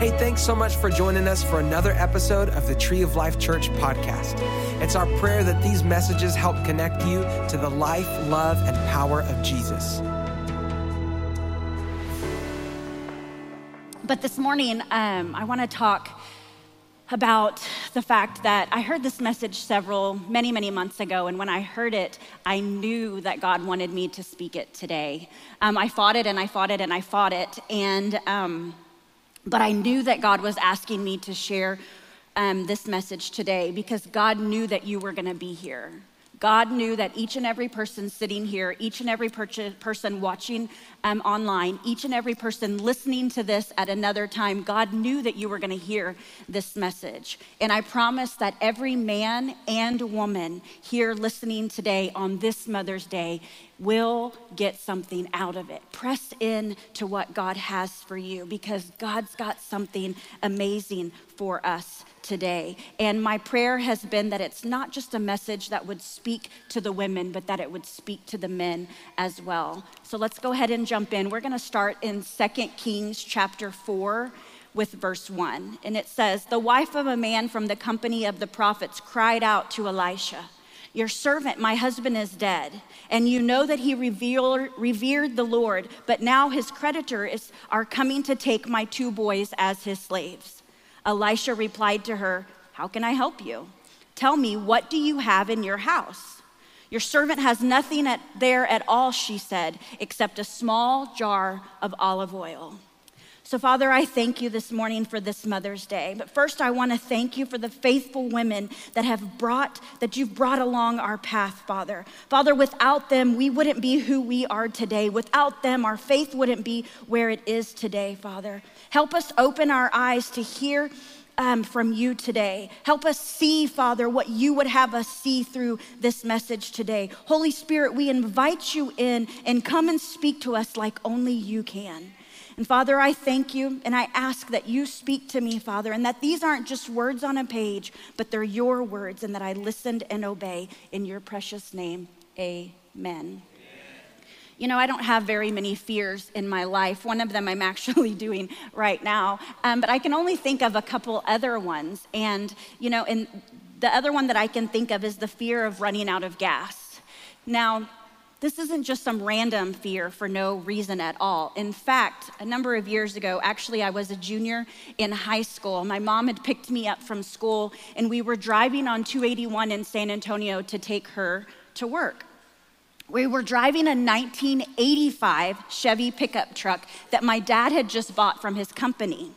Hey, thanks so much for joining us for another episode of the Tree of Life Church podcast. It's our prayer that these messages help connect you to the life, love, and power of Jesus. But this morning, um, I want to talk about the fact that I heard this message several, many, many months ago, and when I heard it, I knew that God wanted me to speak it today. Um, I fought it and I fought it and I fought it, and um, but I knew that God was asking me to share um, this message today because God knew that you were going to be here. God knew that each and every person sitting here, each and every per- person watching um, online, each and every person listening to this at another time, God knew that you were going to hear this message. And I promise that every man and woman here listening today on this Mother's Day will get something out of it. Press in to what God has for you because God's got something amazing for us today. And my prayer has been that it's not just a message that would speak to the women, but that it would speak to the men as well. So let's go ahead and jump in. We're going to start in 2 Kings chapter 4 with verse 1. And it says, The wife of a man from the company of the prophets cried out to Elisha. Your servant, my husband, is dead, and you know that he revered, revered the Lord, but now his creditors are coming to take my two boys as his slaves. Elisha replied to her, How can I help you? Tell me, what do you have in your house? Your servant has nothing at, there at all, she said, except a small jar of olive oil. So, Father, I thank you this morning for this Mother's Day. But first, I want to thank you for the faithful women that have brought, that you've brought along our path, Father. Father, without them, we wouldn't be who we are today. Without them, our faith wouldn't be where it is today, Father. Help us open our eyes to hear um, from you today. Help us see, Father, what you would have us see through this message today. Holy Spirit, we invite you in and come and speak to us like only you can. And Father, I thank you and I ask that you speak to me, Father, and that these aren't just words on a page, but they're your words, and that I listened and obey in your precious name. Amen. You know, I don't have very many fears in my life. One of them I'm actually doing right now, um, but I can only think of a couple other ones. And, you know, and the other one that I can think of is the fear of running out of gas. Now, this isn't just some random fear for no reason at all. In fact, a number of years ago, actually, I was a junior in high school. My mom had picked me up from school, and we were driving on 281 in San Antonio to take her to work. We were driving a 1985 Chevy pickup truck that my dad had just bought from his company.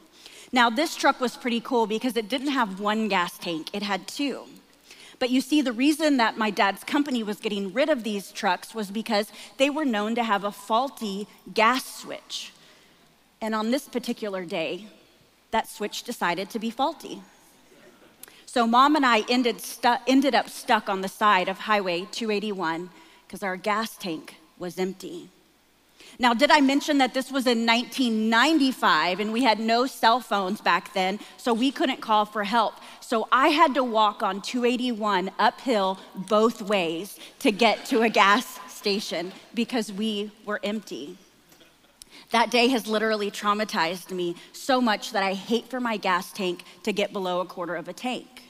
Now, this truck was pretty cool because it didn't have one gas tank, it had two. But you see, the reason that my dad's company was getting rid of these trucks was because they were known to have a faulty gas switch. And on this particular day, that switch decided to be faulty. So mom and I ended, stu- ended up stuck on the side of Highway 281 because our gas tank was empty. Now, did I mention that this was in 1995 and we had no cell phones back then, so we couldn't call for help? So I had to walk on 281 uphill both ways to get to a gas station because we were empty. That day has literally traumatized me so much that I hate for my gas tank to get below a quarter of a tank.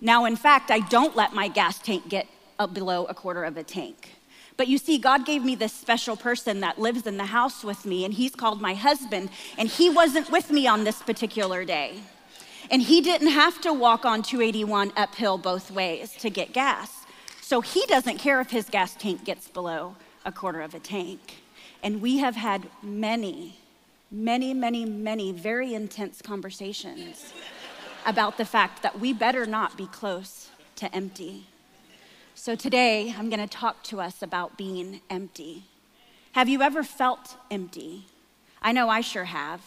Now, in fact, I don't let my gas tank get below a quarter of a tank. But you see, God gave me this special person that lives in the house with me, and he's called my husband, and he wasn't with me on this particular day. And he didn't have to walk on 281 uphill both ways to get gas. So he doesn't care if his gas tank gets below a quarter of a tank. And we have had many, many, many, many very intense conversations about the fact that we better not be close to empty. So today, I'm going to talk to us about being empty. Have you ever felt empty? I know I sure have.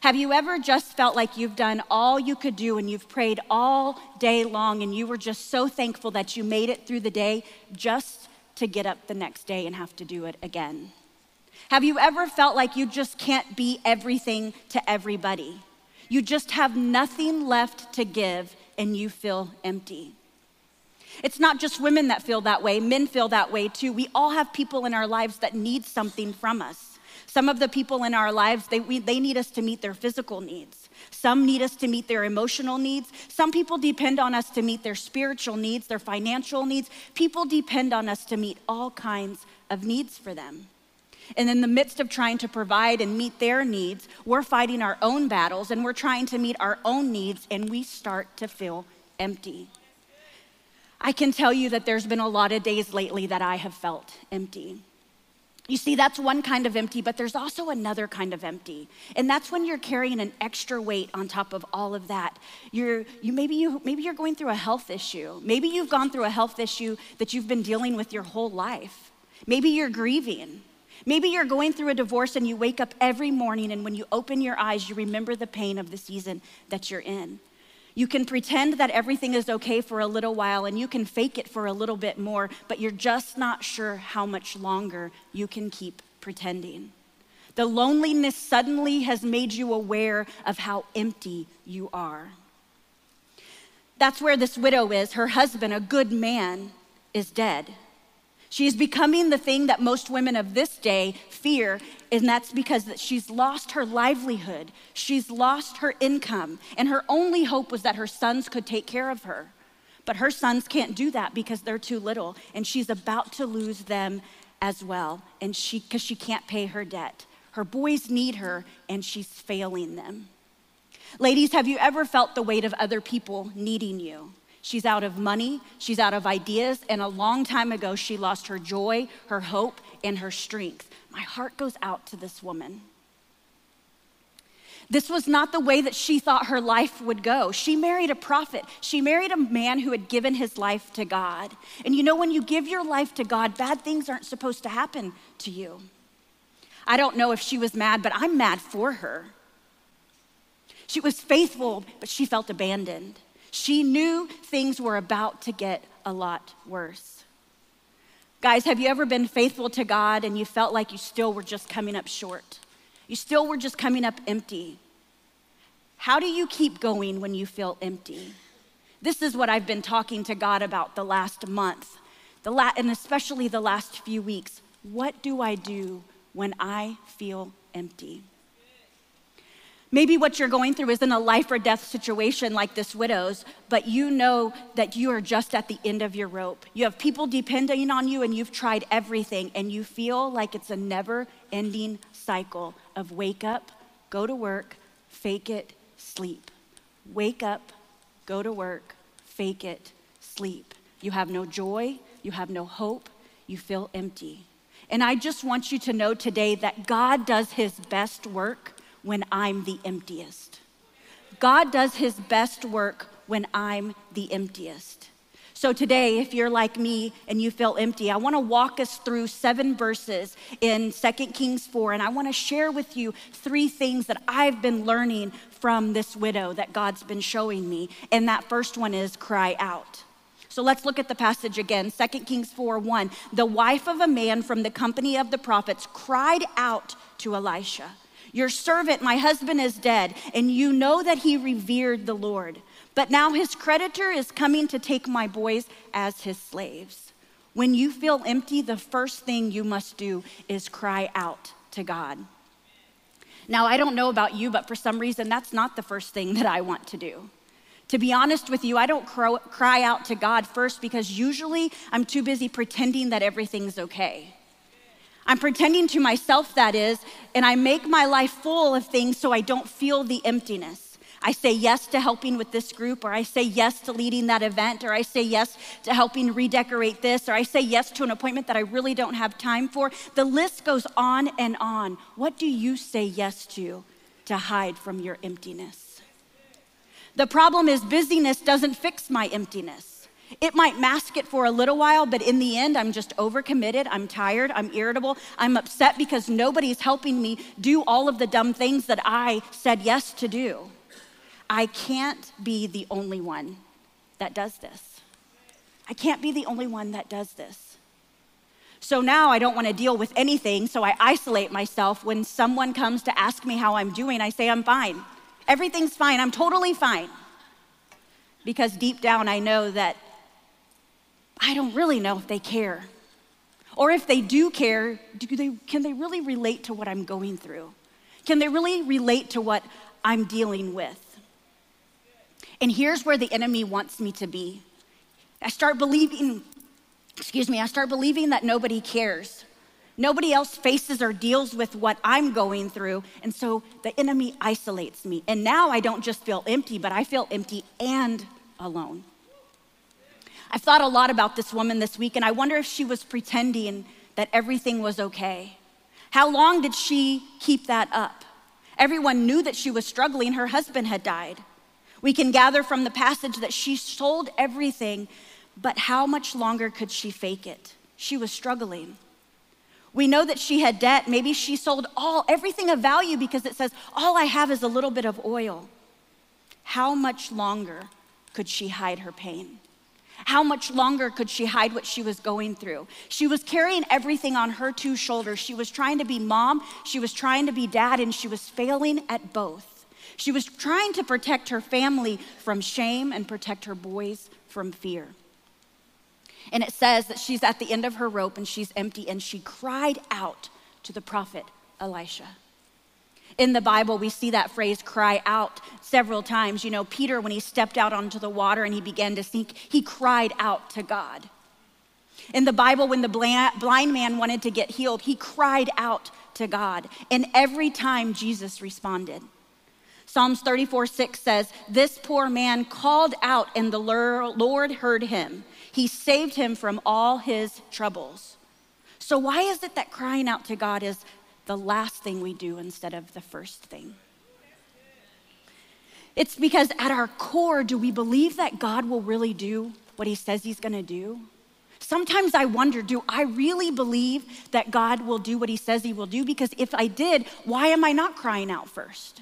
Have you ever just felt like you've done all you could do and you've prayed all day long and you were just so thankful that you made it through the day just to get up the next day and have to do it again? Have you ever felt like you just can't be everything to everybody? You just have nothing left to give and you feel empty. It's not just women that feel that way, men feel that way too. We all have people in our lives that need something from us. Some of the people in our lives, they, we, they need us to meet their physical needs. Some need us to meet their emotional needs. Some people depend on us to meet their spiritual needs, their financial needs. People depend on us to meet all kinds of needs for them. And in the midst of trying to provide and meet their needs, we're fighting our own battles and we're trying to meet our own needs, and we start to feel empty. I can tell you that there's been a lot of days lately that I have felt empty. You see, that's one kind of empty, but there's also another kind of empty. And that's when you're carrying an extra weight on top of all of that. You're, you, maybe, you, maybe you're going through a health issue. Maybe you've gone through a health issue that you've been dealing with your whole life. Maybe you're grieving. Maybe you're going through a divorce and you wake up every morning, and when you open your eyes, you remember the pain of the season that you're in. You can pretend that everything is okay for a little while and you can fake it for a little bit more, but you're just not sure how much longer you can keep pretending. The loneliness suddenly has made you aware of how empty you are. That's where this widow is. Her husband, a good man, is dead. She is becoming the thing that most women of this day fear, and that's because she's lost her livelihood. She's lost her income, and her only hope was that her sons could take care of her. But her sons can't do that because they're too little, and she's about to lose them as well, and she because she can't pay her debt. Her boys need her, and she's failing them. Ladies, have you ever felt the weight of other people needing you? She's out of money, she's out of ideas, and a long time ago, she lost her joy, her hope, and her strength. My heart goes out to this woman. This was not the way that she thought her life would go. She married a prophet. She married a man who had given his life to God. And you know, when you give your life to God, bad things aren't supposed to happen to you. I don't know if she was mad, but I'm mad for her. She was faithful, but she felt abandoned. She knew things were about to get a lot worse. Guys, have you ever been faithful to God and you felt like you still were just coming up short? You still were just coming up empty. How do you keep going when you feel empty? This is what I've been talking to God about the last month, the la- and especially the last few weeks. What do I do when I feel empty? Maybe what you're going through isn't a life or death situation like this widow's, but you know that you are just at the end of your rope. You have people depending on you and you've tried everything and you feel like it's a never ending cycle of wake up, go to work, fake it, sleep. Wake up, go to work, fake it, sleep. You have no joy, you have no hope, you feel empty. And I just want you to know today that God does his best work when I'm the emptiest. God does his best work when I'm the emptiest. So today, if you're like me and you feel empty, I want to walk us through seven verses in 2 Kings 4, and I want to share with you three things that I've been learning from this widow that God's been showing me. And that first one is cry out. So let's look at the passage again. 2 Kings 4 1. The wife of a man from the company of the prophets cried out to Elisha. Your servant, my husband, is dead, and you know that he revered the Lord. But now his creditor is coming to take my boys as his slaves. When you feel empty, the first thing you must do is cry out to God. Now, I don't know about you, but for some reason, that's not the first thing that I want to do. To be honest with you, I don't cry out to God first because usually I'm too busy pretending that everything's okay. I'm pretending to myself, that is, and I make my life full of things so I don't feel the emptiness. I say yes to helping with this group, or I say yes to leading that event, or I say yes to helping redecorate this, or I say yes to an appointment that I really don't have time for. The list goes on and on. What do you say yes to to hide from your emptiness? The problem is, busyness doesn't fix my emptiness. It might mask it for a little while, but in the end, I'm just overcommitted. I'm tired. I'm irritable. I'm upset because nobody's helping me do all of the dumb things that I said yes to do. I can't be the only one that does this. I can't be the only one that does this. So now I don't want to deal with anything, so I isolate myself. When someone comes to ask me how I'm doing, I say, I'm fine. Everything's fine. I'm totally fine. Because deep down, I know that I don't really know if they care. Or if they do care, do they, can they really relate to what I'm going through? Can they really relate to what I'm dealing with. And here's where the enemy wants me to be. I start believing, excuse me, I start believing that nobody cares. Nobody else faces or deals with what I'm going through. And so the enemy isolates me. And now I don't just feel empty, but I feel empty and alone. I've thought a lot about this woman this week, and I wonder if she was pretending that everything was okay. How long did she keep that up? Everyone knew that she was struggling. Her husband had died. We can gather from the passage that she sold everything, but how much longer could she fake it? She was struggling. We know that she had debt. Maybe she sold all, everything of value because it says, All I have is a little bit of oil. How much longer could she hide her pain? How much longer could she hide what she was going through? She was carrying everything on her two shoulders. She was trying to be mom, she was trying to be dad, and she was failing at both. She was trying to protect her family from shame and protect her boys from fear. And it says that she's at the end of her rope and she's empty, and she cried out to the prophet Elisha. In the Bible, we see that phrase cry out several times. You know, Peter, when he stepped out onto the water and he began to sink, he cried out to God. In the Bible, when the blind man wanted to get healed, he cried out to God. And every time Jesus responded. Psalms 34 6 says, This poor man called out, and the Lord heard him. He saved him from all his troubles. So, why is it that crying out to God is the last thing we do instead of the first thing. It's because at our core, do we believe that God will really do what he says he's gonna do? Sometimes I wonder, do I really believe that God will do what he says he will do? Because if I did, why am I not crying out first?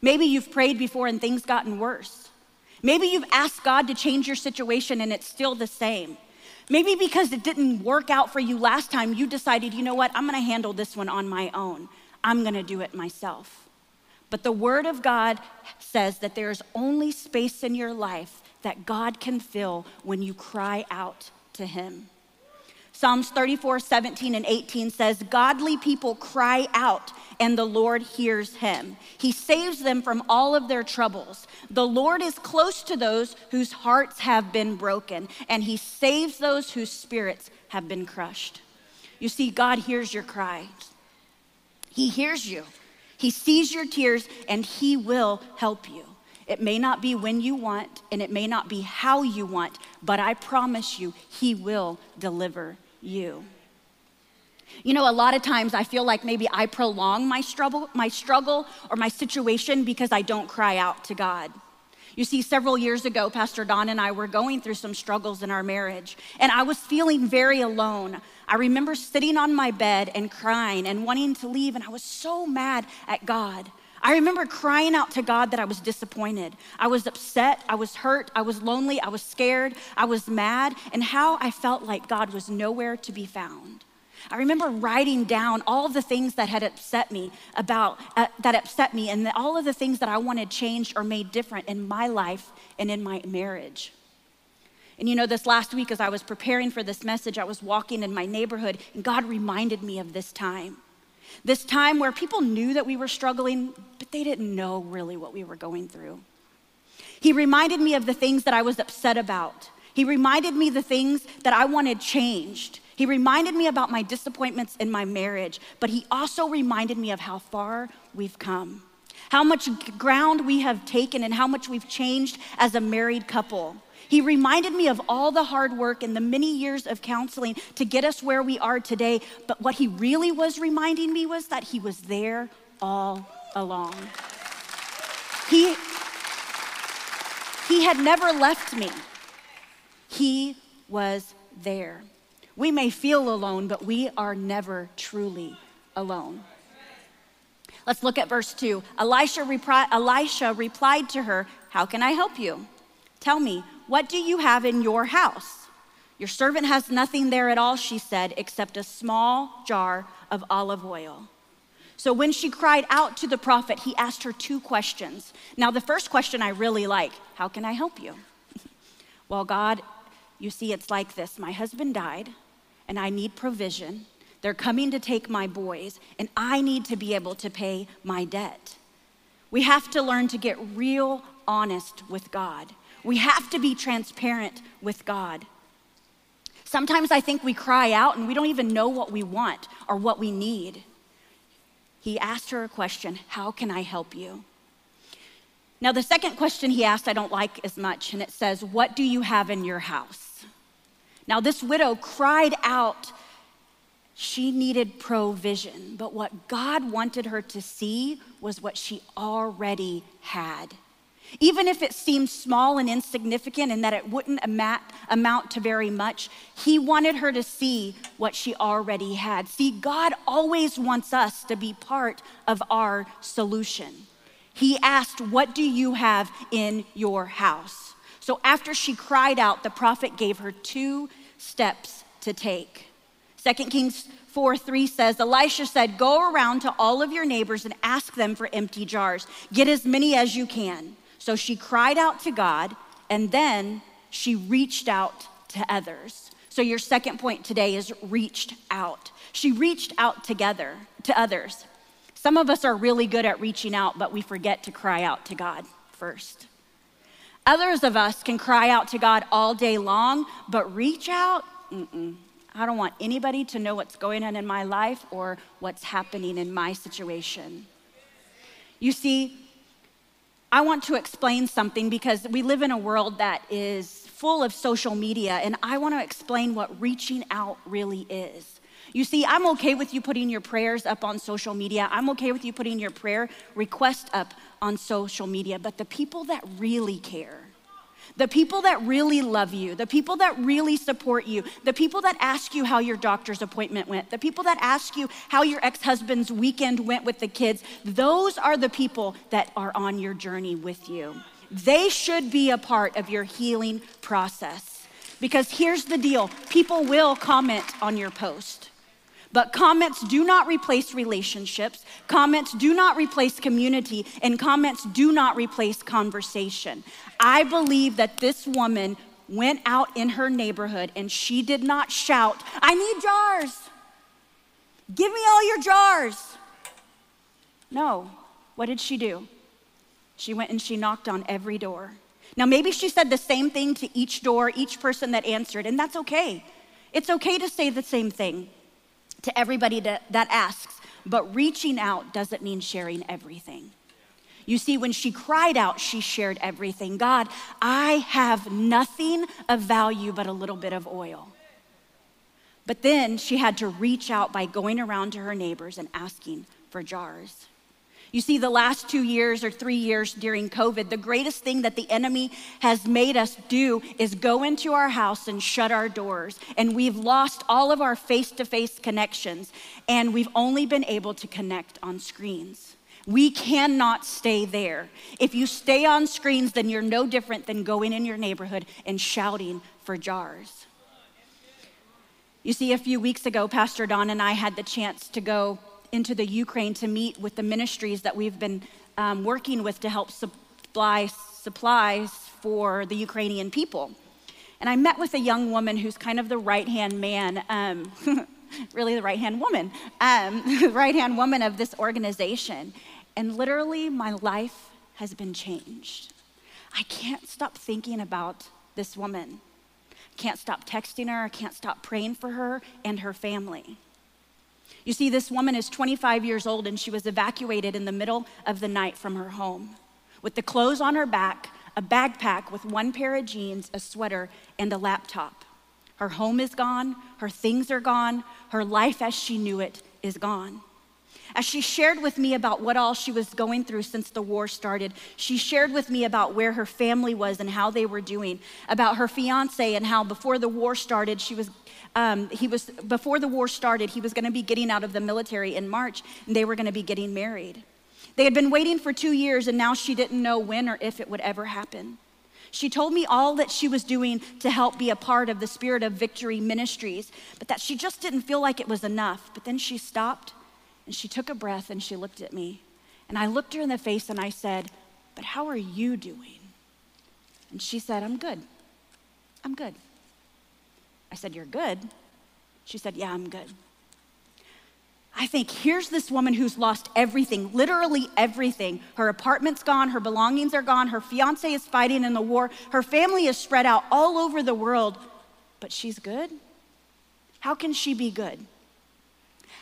Maybe you've prayed before and things gotten worse. Maybe you've asked God to change your situation and it's still the same. Maybe because it didn't work out for you last time, you decided, you know what, I'm gonna handle this one on my own. I'm gonna do it myself. But the Word of God says that there's only space in your life that God can fill when you cry out to Him. Psalms 34, 17, and 18 says, Godly people cry out, and the Lord hears him. He saves them from all of their troubles. The Lord is close to those whose hearts have been broken, and he saves those whose spirits have been crushed. You see, God hears your cries. He hears you. He sees your tears, and he will help you. It may not be when you want, and it may not be how you want, but I promise you, He will deliver you. You know, a lot of times I feel like maybe I prolong my struggle, my struggle or my situation because I don't cry out to God. You see, several years ago, Pastor Don and I were going through some struggles in our marriage, and I was feeling very alone. I remember sitting on my bed and crying and wanting to leave, and I was so mad at God. I remember crying out to God that I was disappointed. I was upset. I was hurt. I was lonely. I was scared. I was mad, and how I felt like God was nowhere to be found. I remember writing down all the things that had upset me about uh, that upset me and the, all of the things that I wanted changed or made different in my life and in my marriage. And you know, this last week as I was preparing for this message, I was walking in my neighborhood and God reminded me of this time. This time where people knew that we were struggling, but they didn't know really what we were going through. He reminded me of the things that I was upset about. He reminded me the things that I wanted changed. He reminded me about my disappointments in my marriage, but he also reminded me of how far we've come, how much ground we have taken, and how much we've changed as a married couple. He reminded me of all the hard work and the many years of counseling to get us where we are today. But what he really was reminding me was that he was there all along. He, he had never left me, he was there. We may feel alone, but we are never truly alone. Let's look at verse 2. Elisha, repri- Elisha replied to her, How can I help you? Tell me, what do you have in your house? Your servant has nothing there at all, she said, except a small jar of olive oil. So when she cried out to the prophet, he asked her two questions. Now, the first question I really like How can I help you? well, God, you see, it's like this my husband died, and I need provision. They're coming to take my boys, and I need to be able to pay my debt. We have to learn to get real honest with God. We have to be transparent with God. Sometimes I think we cry out and we don't even know what we want or what we need. He asked her a question How can I help you? Now, the second question he asked, I don't like as much, and it says, What do you have in your house? Now, this widow cried out she needed provision, but what God wanted her to see was what she already had. Even if it seemed small and insignificant and that it wouldn't amount to very much, he wanted her to see what she already had. See, God always wants us to be part of our solution. He asked, What do you have in your house? So after she cried out, the prophet gave her two steps to take. 2 Kings 4 3 says, Elisha said, Go around to all of your neighbors and ask them for empty jars. Get as many as you can. So she cried out to God and then she reached out to others. So your second point today is reached out. She reached out together to others. Some of us are really good at reaching out, but we forget to cry out to God first. Others of us can cry out to God all day long, but reach out, mm-mm. I don't want anybody to know what's going on in my life or what's happening in my situation. You see, I want to explain something because we live in a world that is full of social media, and I want to explain what reaching out really is. You see, I'm okay with you putting your prayers up on social media. I'm okay with you putting your prayer request up on social media, but the people that really care, the people that really love you, the people that really support you, the people that ask you how your doctor's appointment went, the people that ask you how your ex husband's weekend went with the kids, those are the people that are on your journey with you. They should be a part of your healing process. Because here's the deal people will comment on your post. But comments do not replace relationships, comments do not replace community, and comments do not replace conversation. I believe that this woman went out in her neighborhood and she did not shout, I need jars. Give me all your jars. No. What did she do? She went and she knocked on every door. Now, maybe she said the same thing to each door, each person that answered, and that's okay. It's okay to say the same thing to everybody that, that asks, but reaching out doesn't mean sharing everything. You see, when she cried out, she shared everything. God, I have nothing of value but a little bit of oil. But then she had to reach out by going around to her neighbors and asking for jars. You see, the last two years or three years during COVID, the greatest thing that the enemy has made us do is go into our house and shut our doors. And we've lost all of our face to face connections, and we've only been able to connect on screens. We cannot stay there. If you stay on screens, then you're no different than going in your neighborhood and shouting for jars. You see, a few weeks ago, Pastor Don and I had the chance to go into the Ukraine to meet with the ministries that we've been um, working with to help supply supplies for the Ukrainian people. And I met with a young woman who's kind of the right hand man, um, really the right hand woman, um, right hand woman of this organization. And literally, my life has been changed. I can't stop thinking about this woman. Can't stop texting her, can't stop praying for her and her family. You see, this woman is 25 years old and she was evacuated in the middle of the night from her home with the clothes on her back, a backpack with one pair of jeans, a sweater, and a laptop. Her home is gone, her things are gone, her life as she knew it is gone. As she shared with me about what all she was going through since the war started, she shared with me about where her family was and how they were doing, about her fiance and how before the war started, she was um, he was before the war started he was going to be getting out of the military in march and they were going to be getting married. They had been waiting for two years and now she didn't know when or if it would ever happen. She told me all that she was doing to help be a part of the spirit of victory ministries but that she just didn't feel like it was enough. But then she stopped and she took a breath and she looked at me and i looked her in the face and i said but how are you doing and she said i'm good i'm good I said, You're good? She said, Yeah, I'm good. I think here's this woman who's lost everything, literally everything. Her apartment's gone, her belongings are gone, her fiance is fighting in the war, her family is spread out all over the world, but she's good? How can she be good?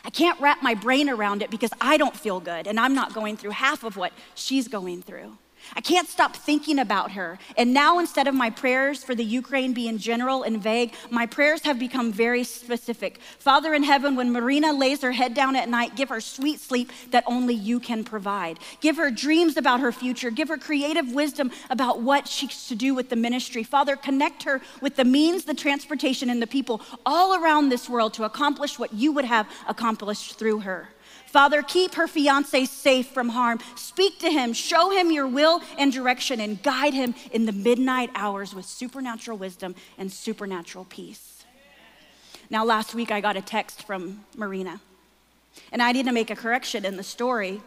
I can't wrap my brain around it because I don't feel good and I'm not going through half of what she's going through. I can't stop thinking about her. And now, instead of my prayers for the Ukraine being general and vague, my prayers have become very specific. Father in heaven, when Marina lays her head down at night, give her sweet sleep that only you can provide. Give her dreams about her future. Give her creative wisdom about what she's to do with the ministry. Father, connect her with the means, the transportation, and the people all around this world to accomplish what you would have accomplished through her. Father, keep her fiance safe from harm. Speak to him, show him your will and direction, and guide him in the midnight hours with supernatural wisdom and supernatural peace. Now, last week I got a text from Marina, and I need to make a correction in the story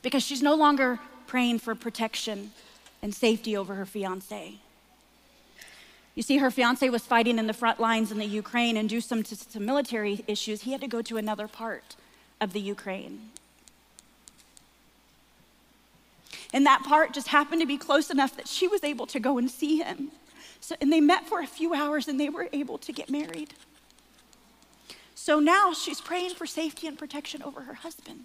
because she's no longer praying for protection and safety over her fiance. You see, her fiance was fighting in the front lines in the Ukraine, and due some to some military issues, he had to go to another part of the Ukraine. And that part just happened to be close enough that she was able to go and see him. So, and they met for a few hours and they were able to get married. So now she's praying for safety and protection over her husband.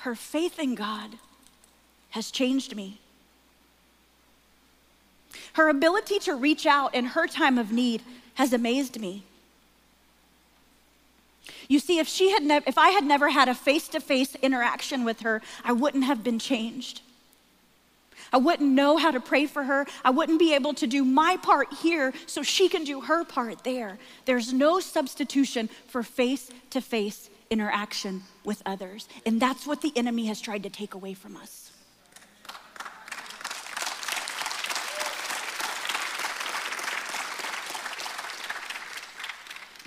Her faith in God has changed me. Her ability to reach out in her time of need has amazed me. You see, if, she had if I had never had a face to face interaction with her, I wouldn't have been changed. I wouldn't know how to pray for her. I wouldn't be able to do my part here so she can do her part there. There's no substitution for face to face interaction with others. And that's what the enemy has tried to take away from us.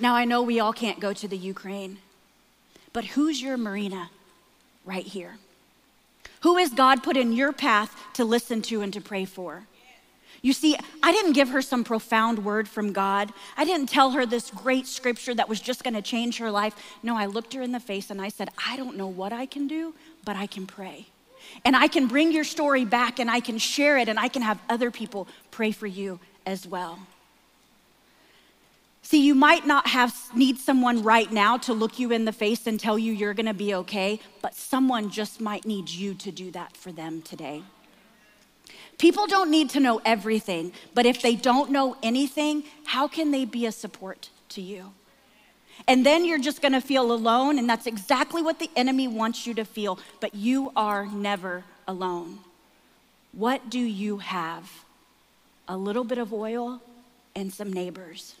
Now, I know we all can't go to the Ukraine, but who's your Marina right here? Who has God put in your path to listen to and to pray for? You see, I didn't give her some profound word from God. I didn't tell her this great scripture that was just going to change her life. No, I looked her in the face and I said, I don't know what I can do, but I can pray. And I can bring your story back and I can share it and I can have other people pray for you as well. See, you might not have need someone right now to look you in the face and tell you you're going to be okay, but someone just might need you to do that for them today. People don't need to know everything, but if they don't know anything, how can they be a support to you? And then you're just gonna feel alone, and that's exactly what the enemy wants you to feel, but you are never alone. What do you have? A little bit of oil and some neighbors.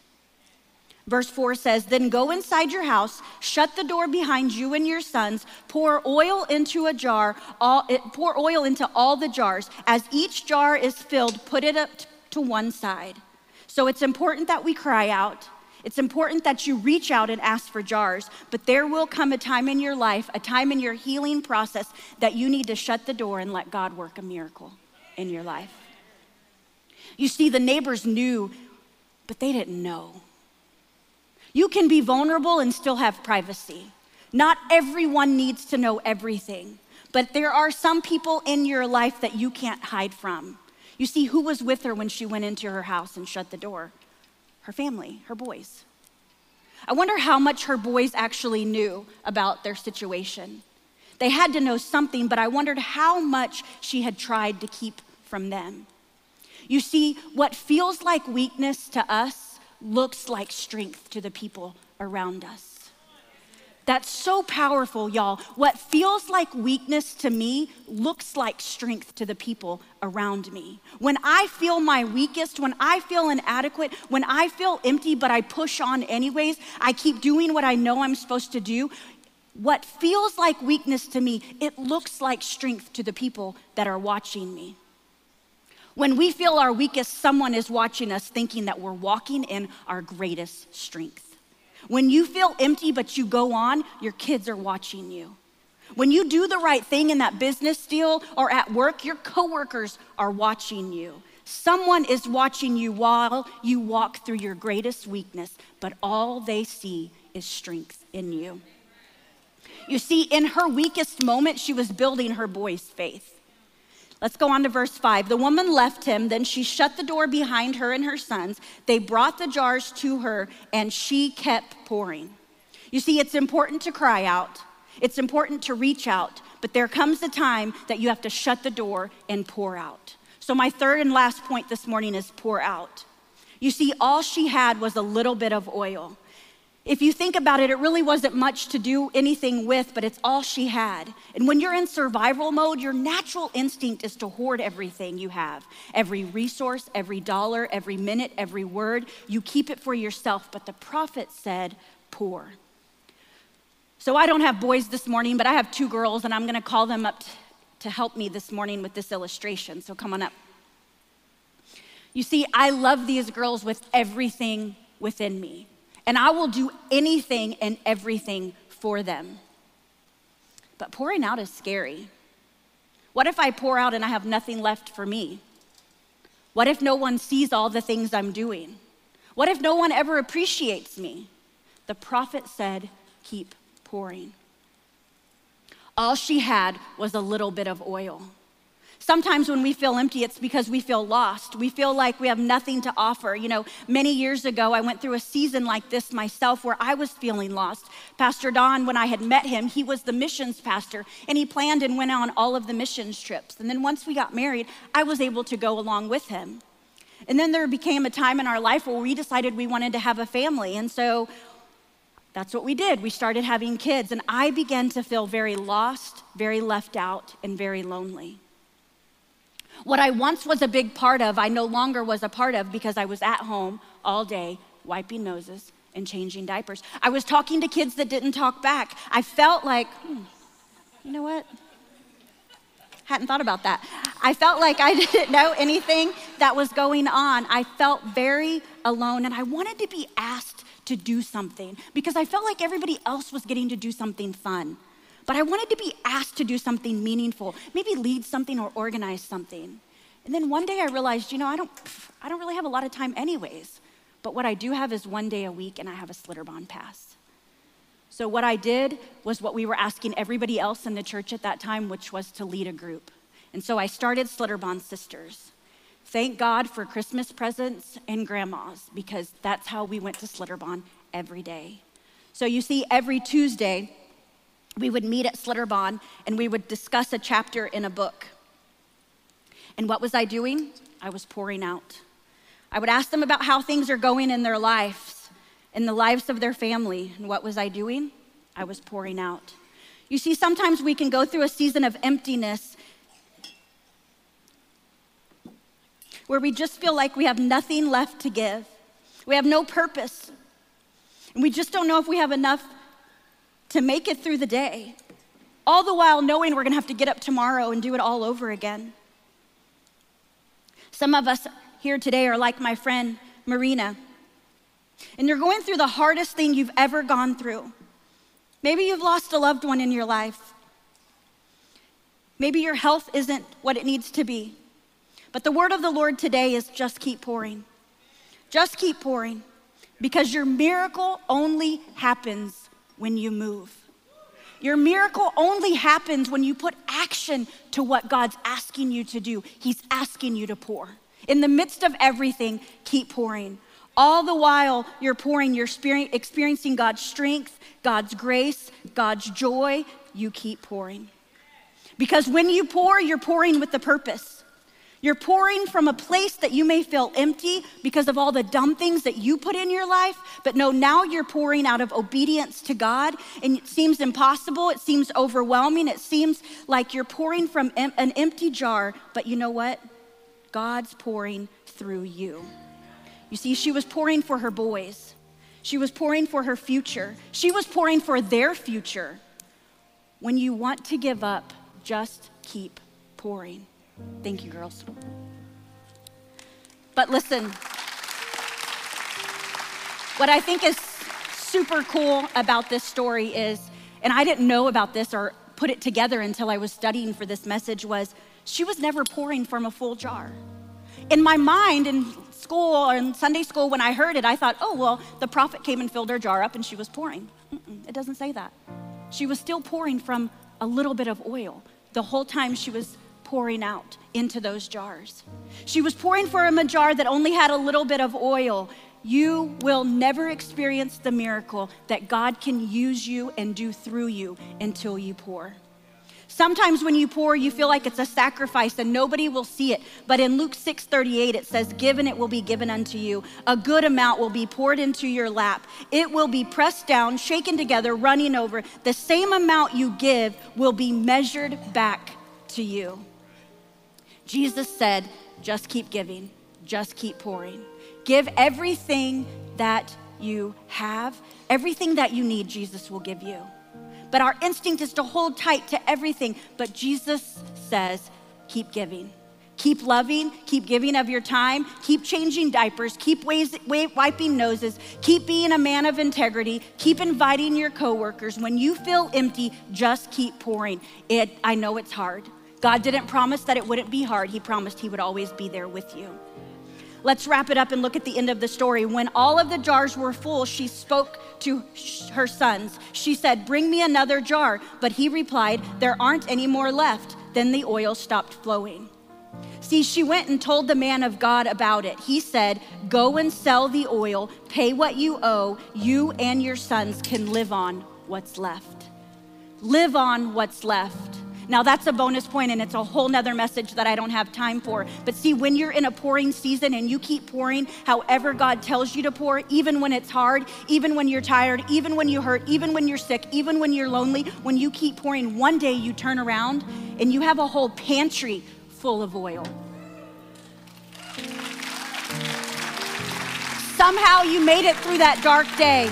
Verse 4 says, Then go inside your house, shut the door behind you and your sons, pour oil into a jar, all, eh, pour oil into all the jars. As each jar is filled, put it up to one side. So it's important that we cry out. It's important that you reach out and ask for jars, but there will come a time in your life, a time in your healing process, that you need to shut the door and let God work a miracle in your life. You see, the neighbors knew, but they didn't know. You can be vulnerable and still have privacy. Not everyone needs to know everything, but there are some people in your life that you can't hide from. You see, who was with her when she went into her house and shut the door? Her family, her boys. I wonder how much her boys actually knew about their situation. They had to know something, but I wondered how much she had tried to keep from them. You see, what feels like weakness to us looks like strength to the people around us. That's so powerful, y'all. What feels like weakness to me looks like strength to the people around me. When I feel my weakest, when I feel inadequate, when I feel empty, but I push on anyways, I keep doing what I know I'm supposed to do. What feels like weakness to me, it looks like strength to the people that are watching me. When we feel our weakest, someone is watching us thinking that we're walking in our greatest strength. When you feel empty but you go on, your kids are watching you. When you do the right thing in that business deal or at work, your coworkers are watching you. Someone is watching you while you walk through your greatest weakness, but all they see is strength in you. You see, in her weakest moment, she was building her boy's faith. Let's go on to verse 5. The woman left him, then she shut the door behind her and her sons. They brought the jars to her, and she kept pouring. You see, it's important to cry out, it's important to reach out, but there comes a time that you have to shut the door and pour out. So, my third and last point this morning is pour out. You see, all she had was a little bit of oil. If you think about it, it really wasn't much to do anything with, but it's all she had. And when you're in survival mode, your natural instinct is to hoard everything you have every resource, every dollar, every minute, every word. You keep it for yourself. But the prophet said, pour. So I don't have boys this morning, but I have two girls, and I'm going to call them up to help me this morning with this illustration. So come on up. You see, I love these girls with everything within me and I will do anything and everything for them. But pouring out is scary. What if I pour out and I have nothing left for me? What if no one sees all the things I'm doing? What if no one ever appreciates me? The prophet said, Keep pouring. All she had was a little bit of oil. Sometimes when we feel empty, it's because we feel lost. We feel like we have nothing to offer. You know, many years ago, I went through a season like this myself where I was feeling lost. Pastor Don, when I had met him, he was the missions pastor and he planned and went on all of the missions trips. And then once we got married, I was able to go along with him. And then there became a time in our life where we decided we wanted to have a family. And so that's what we did. We started having kids, and I began to feel very lost, very left out, and very lonely. What I once was a big part of, I no longer was a part of because I was at home all day wiping noses and changing diapers. I was talking to kids that didn't talk back. I felt like, hmm, you know what? Hadn't thought about that. I felt like I didn't know anything that was going on. I felt very alone and I wanted to be asked to do something because I felt like everybody else was getting to do something fun. But I wanted to be asked to do something meaningful, maybe lead something or organize something. And then one day I realized, you know, I don't, I don't really have a lot of time anyways. But what I do have is one day a week, and I have a Schlitterbahn pass. So what I did was what we were asking everybody else in the church at that time, which was to lead a group. And so I started Schlitterbahn Sisters. Thank God for Christmas presents and grandmas, because that's how we went to Schlitterbahn every day. So you see, every Tuesday, we would meet at Schlitterbahn and we would discuss a chapter in a book. And what was I doing? I was pouring out. I would ask them about how things are going in their lives, in the lives of their family. And what was I doing? I was pouring out. You see, sometimes we can go through a season of emptiness where we just feel like we have nothing left to give. We have no purpose. And we just don't know if we have enough to make it through the day, all the while knowing we're gonna have to get up tomorrow and do it all over again. Some of us here today are like my friend Marina, and you're going through the hardest thing you've ever gone through. Maybe you've lost a loved one in your life. Maybe your health isn't what it needs to be. But the word of the Lord today is just keep pouring. Just keep pouring because your miracle only happens when you move. Your miracle only happens when you put action to what God's asking you to do. He's asking you to pour. In the midst of everything, keep pouring. All the while you're pouring, you're experiencing God's strength, God's grace, God's joy. You keep pouring. Because when you pour, you're pouring with the purpose. You're pouring from a place that you may feel empty because of all the dumb things that you put in your life, but no, now you're pouring out of obedience to God, and it seems impossible, it seems overwhelming, it seems like you're pouring from an empty jar, but you know what? God's pouring through you. You see, she was pouring for her boys, she was pouring for her future, she was pouring for their future. When you want to give up, just keep pouring. Thank you, girls. But listen, what I think is super cool about this story is, and I didn't know about this or put it together until I was studying for this message, was she was never pouring from a full jar. In my mind, in school or in Sunday school, when I heard it, I thought, oh, well, the prophet came and filled her jar up and she was pouring. Mm-mm, it doesn't say that. She was still pouring from a little bit of oil the whole time she was pouring out into those jars. She was pouring from a jar that only had a little bit of oil. You will never experience the miracle that God can use you and do through you until you pour. Sometimes when you pour, you feel like it's a sacrifice and nobody will see it. But in Luke 6 38, it says, Given it will be given unto you. A good amount will be poured into your lap. It will be pressed down, shaken together, running over. The same amount you give will be measured back to you. Jesus said, Just keep giving, just keep pouring. Give everything that you have, everything that you need, Jesus will give you but our instinct is to hold tight to everything. But Jesus says, keep giving. Keep loving, keep giving of your time, keep changing diapers, keep ways, wiping noses, keep being a man of integrity, keep inviting your coworkers. When you feel empty, just keep pouring. It, I know it's hard. God didn't promise that it wouldn't be hard, He promised He would always be there with you. Let's wrap it up and look at the end of the story. When all of the jars were full, she spoke to her sons. She said, Bring me another jar. But he replied, There aren't any more left. Then the oil stopped flowing. See, she went and told the man of God about it. He said, Go and sell the oil, pay what you owe. You and your sons can live on what's left. Live on what's left. Now, that's a bonus point, and it's a whole nother message that I don't have time for. But see, when you're in a pouring season and you keep pouring however God tells you to pour, even when it's hard, even when you're tired, even when you hurt, even when you're sick, even when you're lonely, when you keep pouring, one day you turn around and you have a whole pantry full of oil. Somehow you made it through that dark day.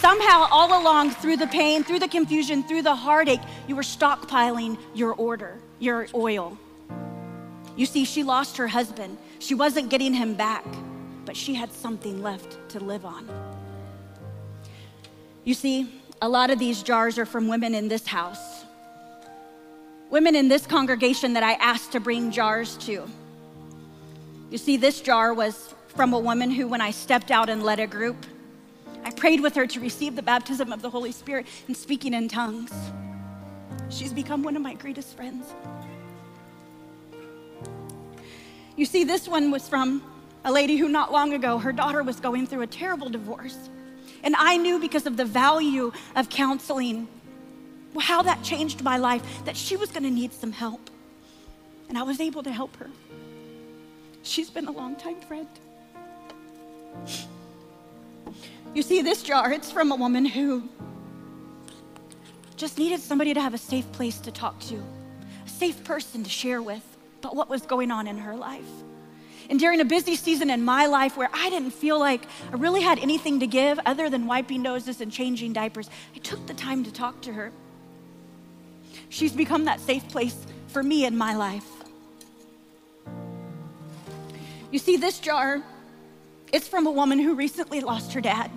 Somehow, all along, through the pain, through the confusion, through the heartache, you were stockpiling your order, your oil. You see, she lost her husband. She wasn't getting him back, but she had something left to live on. You see, a lot of these jars are from women in this house. Women in this congregation that I asked to bring jars to. You see, this jar was from a woman who, when I stepped out and led a group, I prayed with her to receive the baptism of the Holy Spirit and speaking in tongues. She's become one of my greatest friends. You see, this one was from a lady who not long ago, her daughter was going through a terrible divorce. And I knew because of the value of counseling, how that changed my life, that she was going to need some help. And I was able to help her. She's been a longtime friend. You see, this jar, it's from a woman who just needed somebody to have a safe place to talk to, a safe person to share with about what was going on in her life. And during a busy season in my life where I didn't feel like I really had anything to give other than wiping noses and changing diapers, I took the time to talk to her. She's become that safe place for me in my life. You see, this jar it's from a woman who recently lost her dad.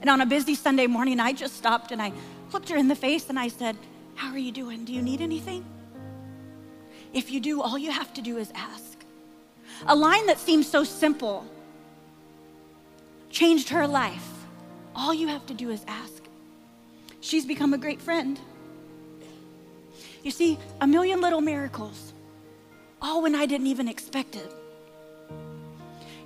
And on a busy Sunday morning, I just stopped and I looked her in the face and I said, How are you doing? Do you need anything? If you do, all you have to do is ask. A line that seems so simple changed her life. All you have to do is ask. She's become a great friend. You see, a million little miracles, all when I didn't even expect it.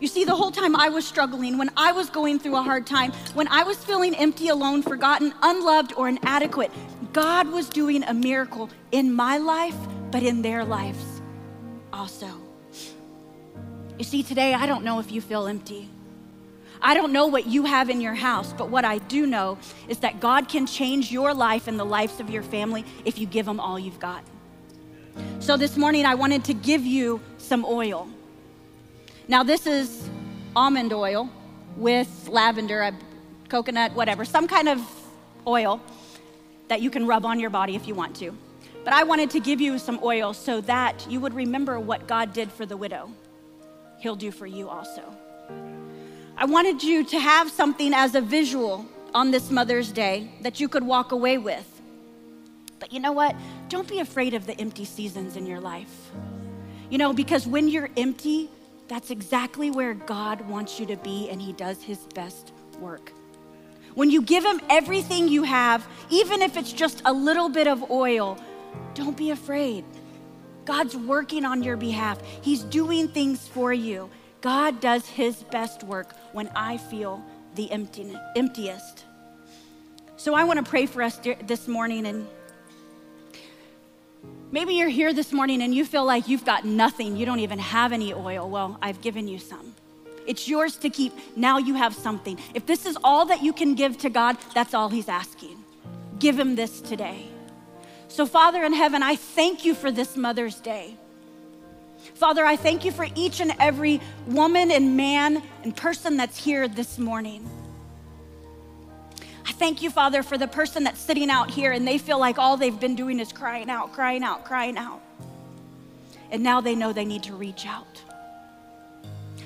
You see, the whole time I was struggling, when I was going through a hard time, when I was feeling empty, alone, forgotten, unloved, or inadequate, God was doing a miracle in my life, but in their lives also. You see, today I don't know if you feel empty. I don't know what you have in your house, but what I do know is that God can change your life and the lives of your family if you give them all you've got. So this morning, I wanted to give you some oil. Now, this is almond oil with lavender, uh, coconut, whatever, some kind of oil that you can rub on your body if you want to. But I wanted to give you some oil so that you would remember what God did for the widow. He'll do for you also. I wanted you to have something as a visual on this Mother's Day that you could walk away with. But you know what? Don't be afraid of the empty seasons in your life. You know, because when you're empty, that's exactly where God wants you to be, and He does His best work. When you give Him everything you have, even if it's just a little bit of oil, don't be afraid. God's working on your behalf, He's doing things for you. God does His best work when I feel the empty, emptiest. So I want to pray for us this morning. And maybe you're here this morning and you feel like you've got nothing, you don't even have any oil. Well, I've given you some. It's yours to keep. Now you have something. If this is all that you can give to God, that's all He's asking. Give Him this today. So, Father in heaven, I thank you for this Mother's Day. Father, I thank you for each and every woman and man and person that's here this morning. I thank you, Father, for the person that's sitting out here and they feel like all they've been doing is crying out, crying out, crying out. And now they know they need to reach out.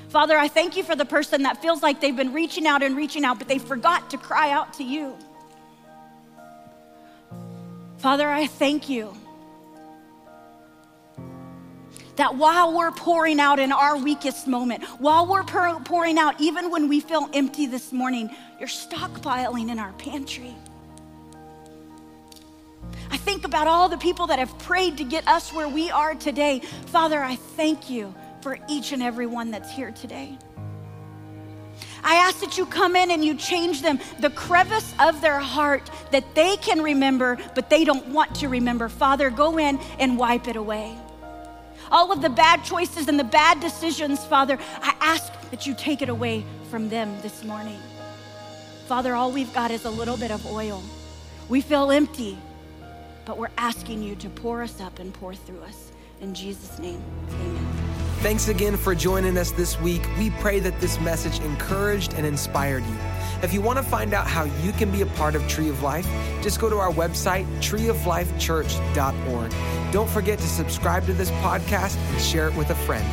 Father, I thank you for the person that feels like they've been reaching out and reaching out, but they forgot to cry out to you. Father, I thank you that while we're pouring out in our weakest moment, while we're pouring out, even when we feel empty this morning, you're stockpiling in our pantry. I think about all the people that have prayed to get us where we are today. Father, I thank you for each and every one that's here today. I ask that you come in and you change them, the crevice of their heart that they can remember, but they don't want to remember. Father, go in and wipe it away all of the bad choices and the bad decisions, Father, I ask that you take it away from them this morning. Father, all we've got is a little bit of oil. We feel empty, but we're asking you to pour us up and pour through us. In Jesus' name, amen. Thanks again for joining us this week. We pray that this message encouraged and inspired you. If you want to find out how you can be a part of Tree of Life, just go to our website, treeoflifechurch.org. Don't forget to subscribe to this podcast and share it with a friend.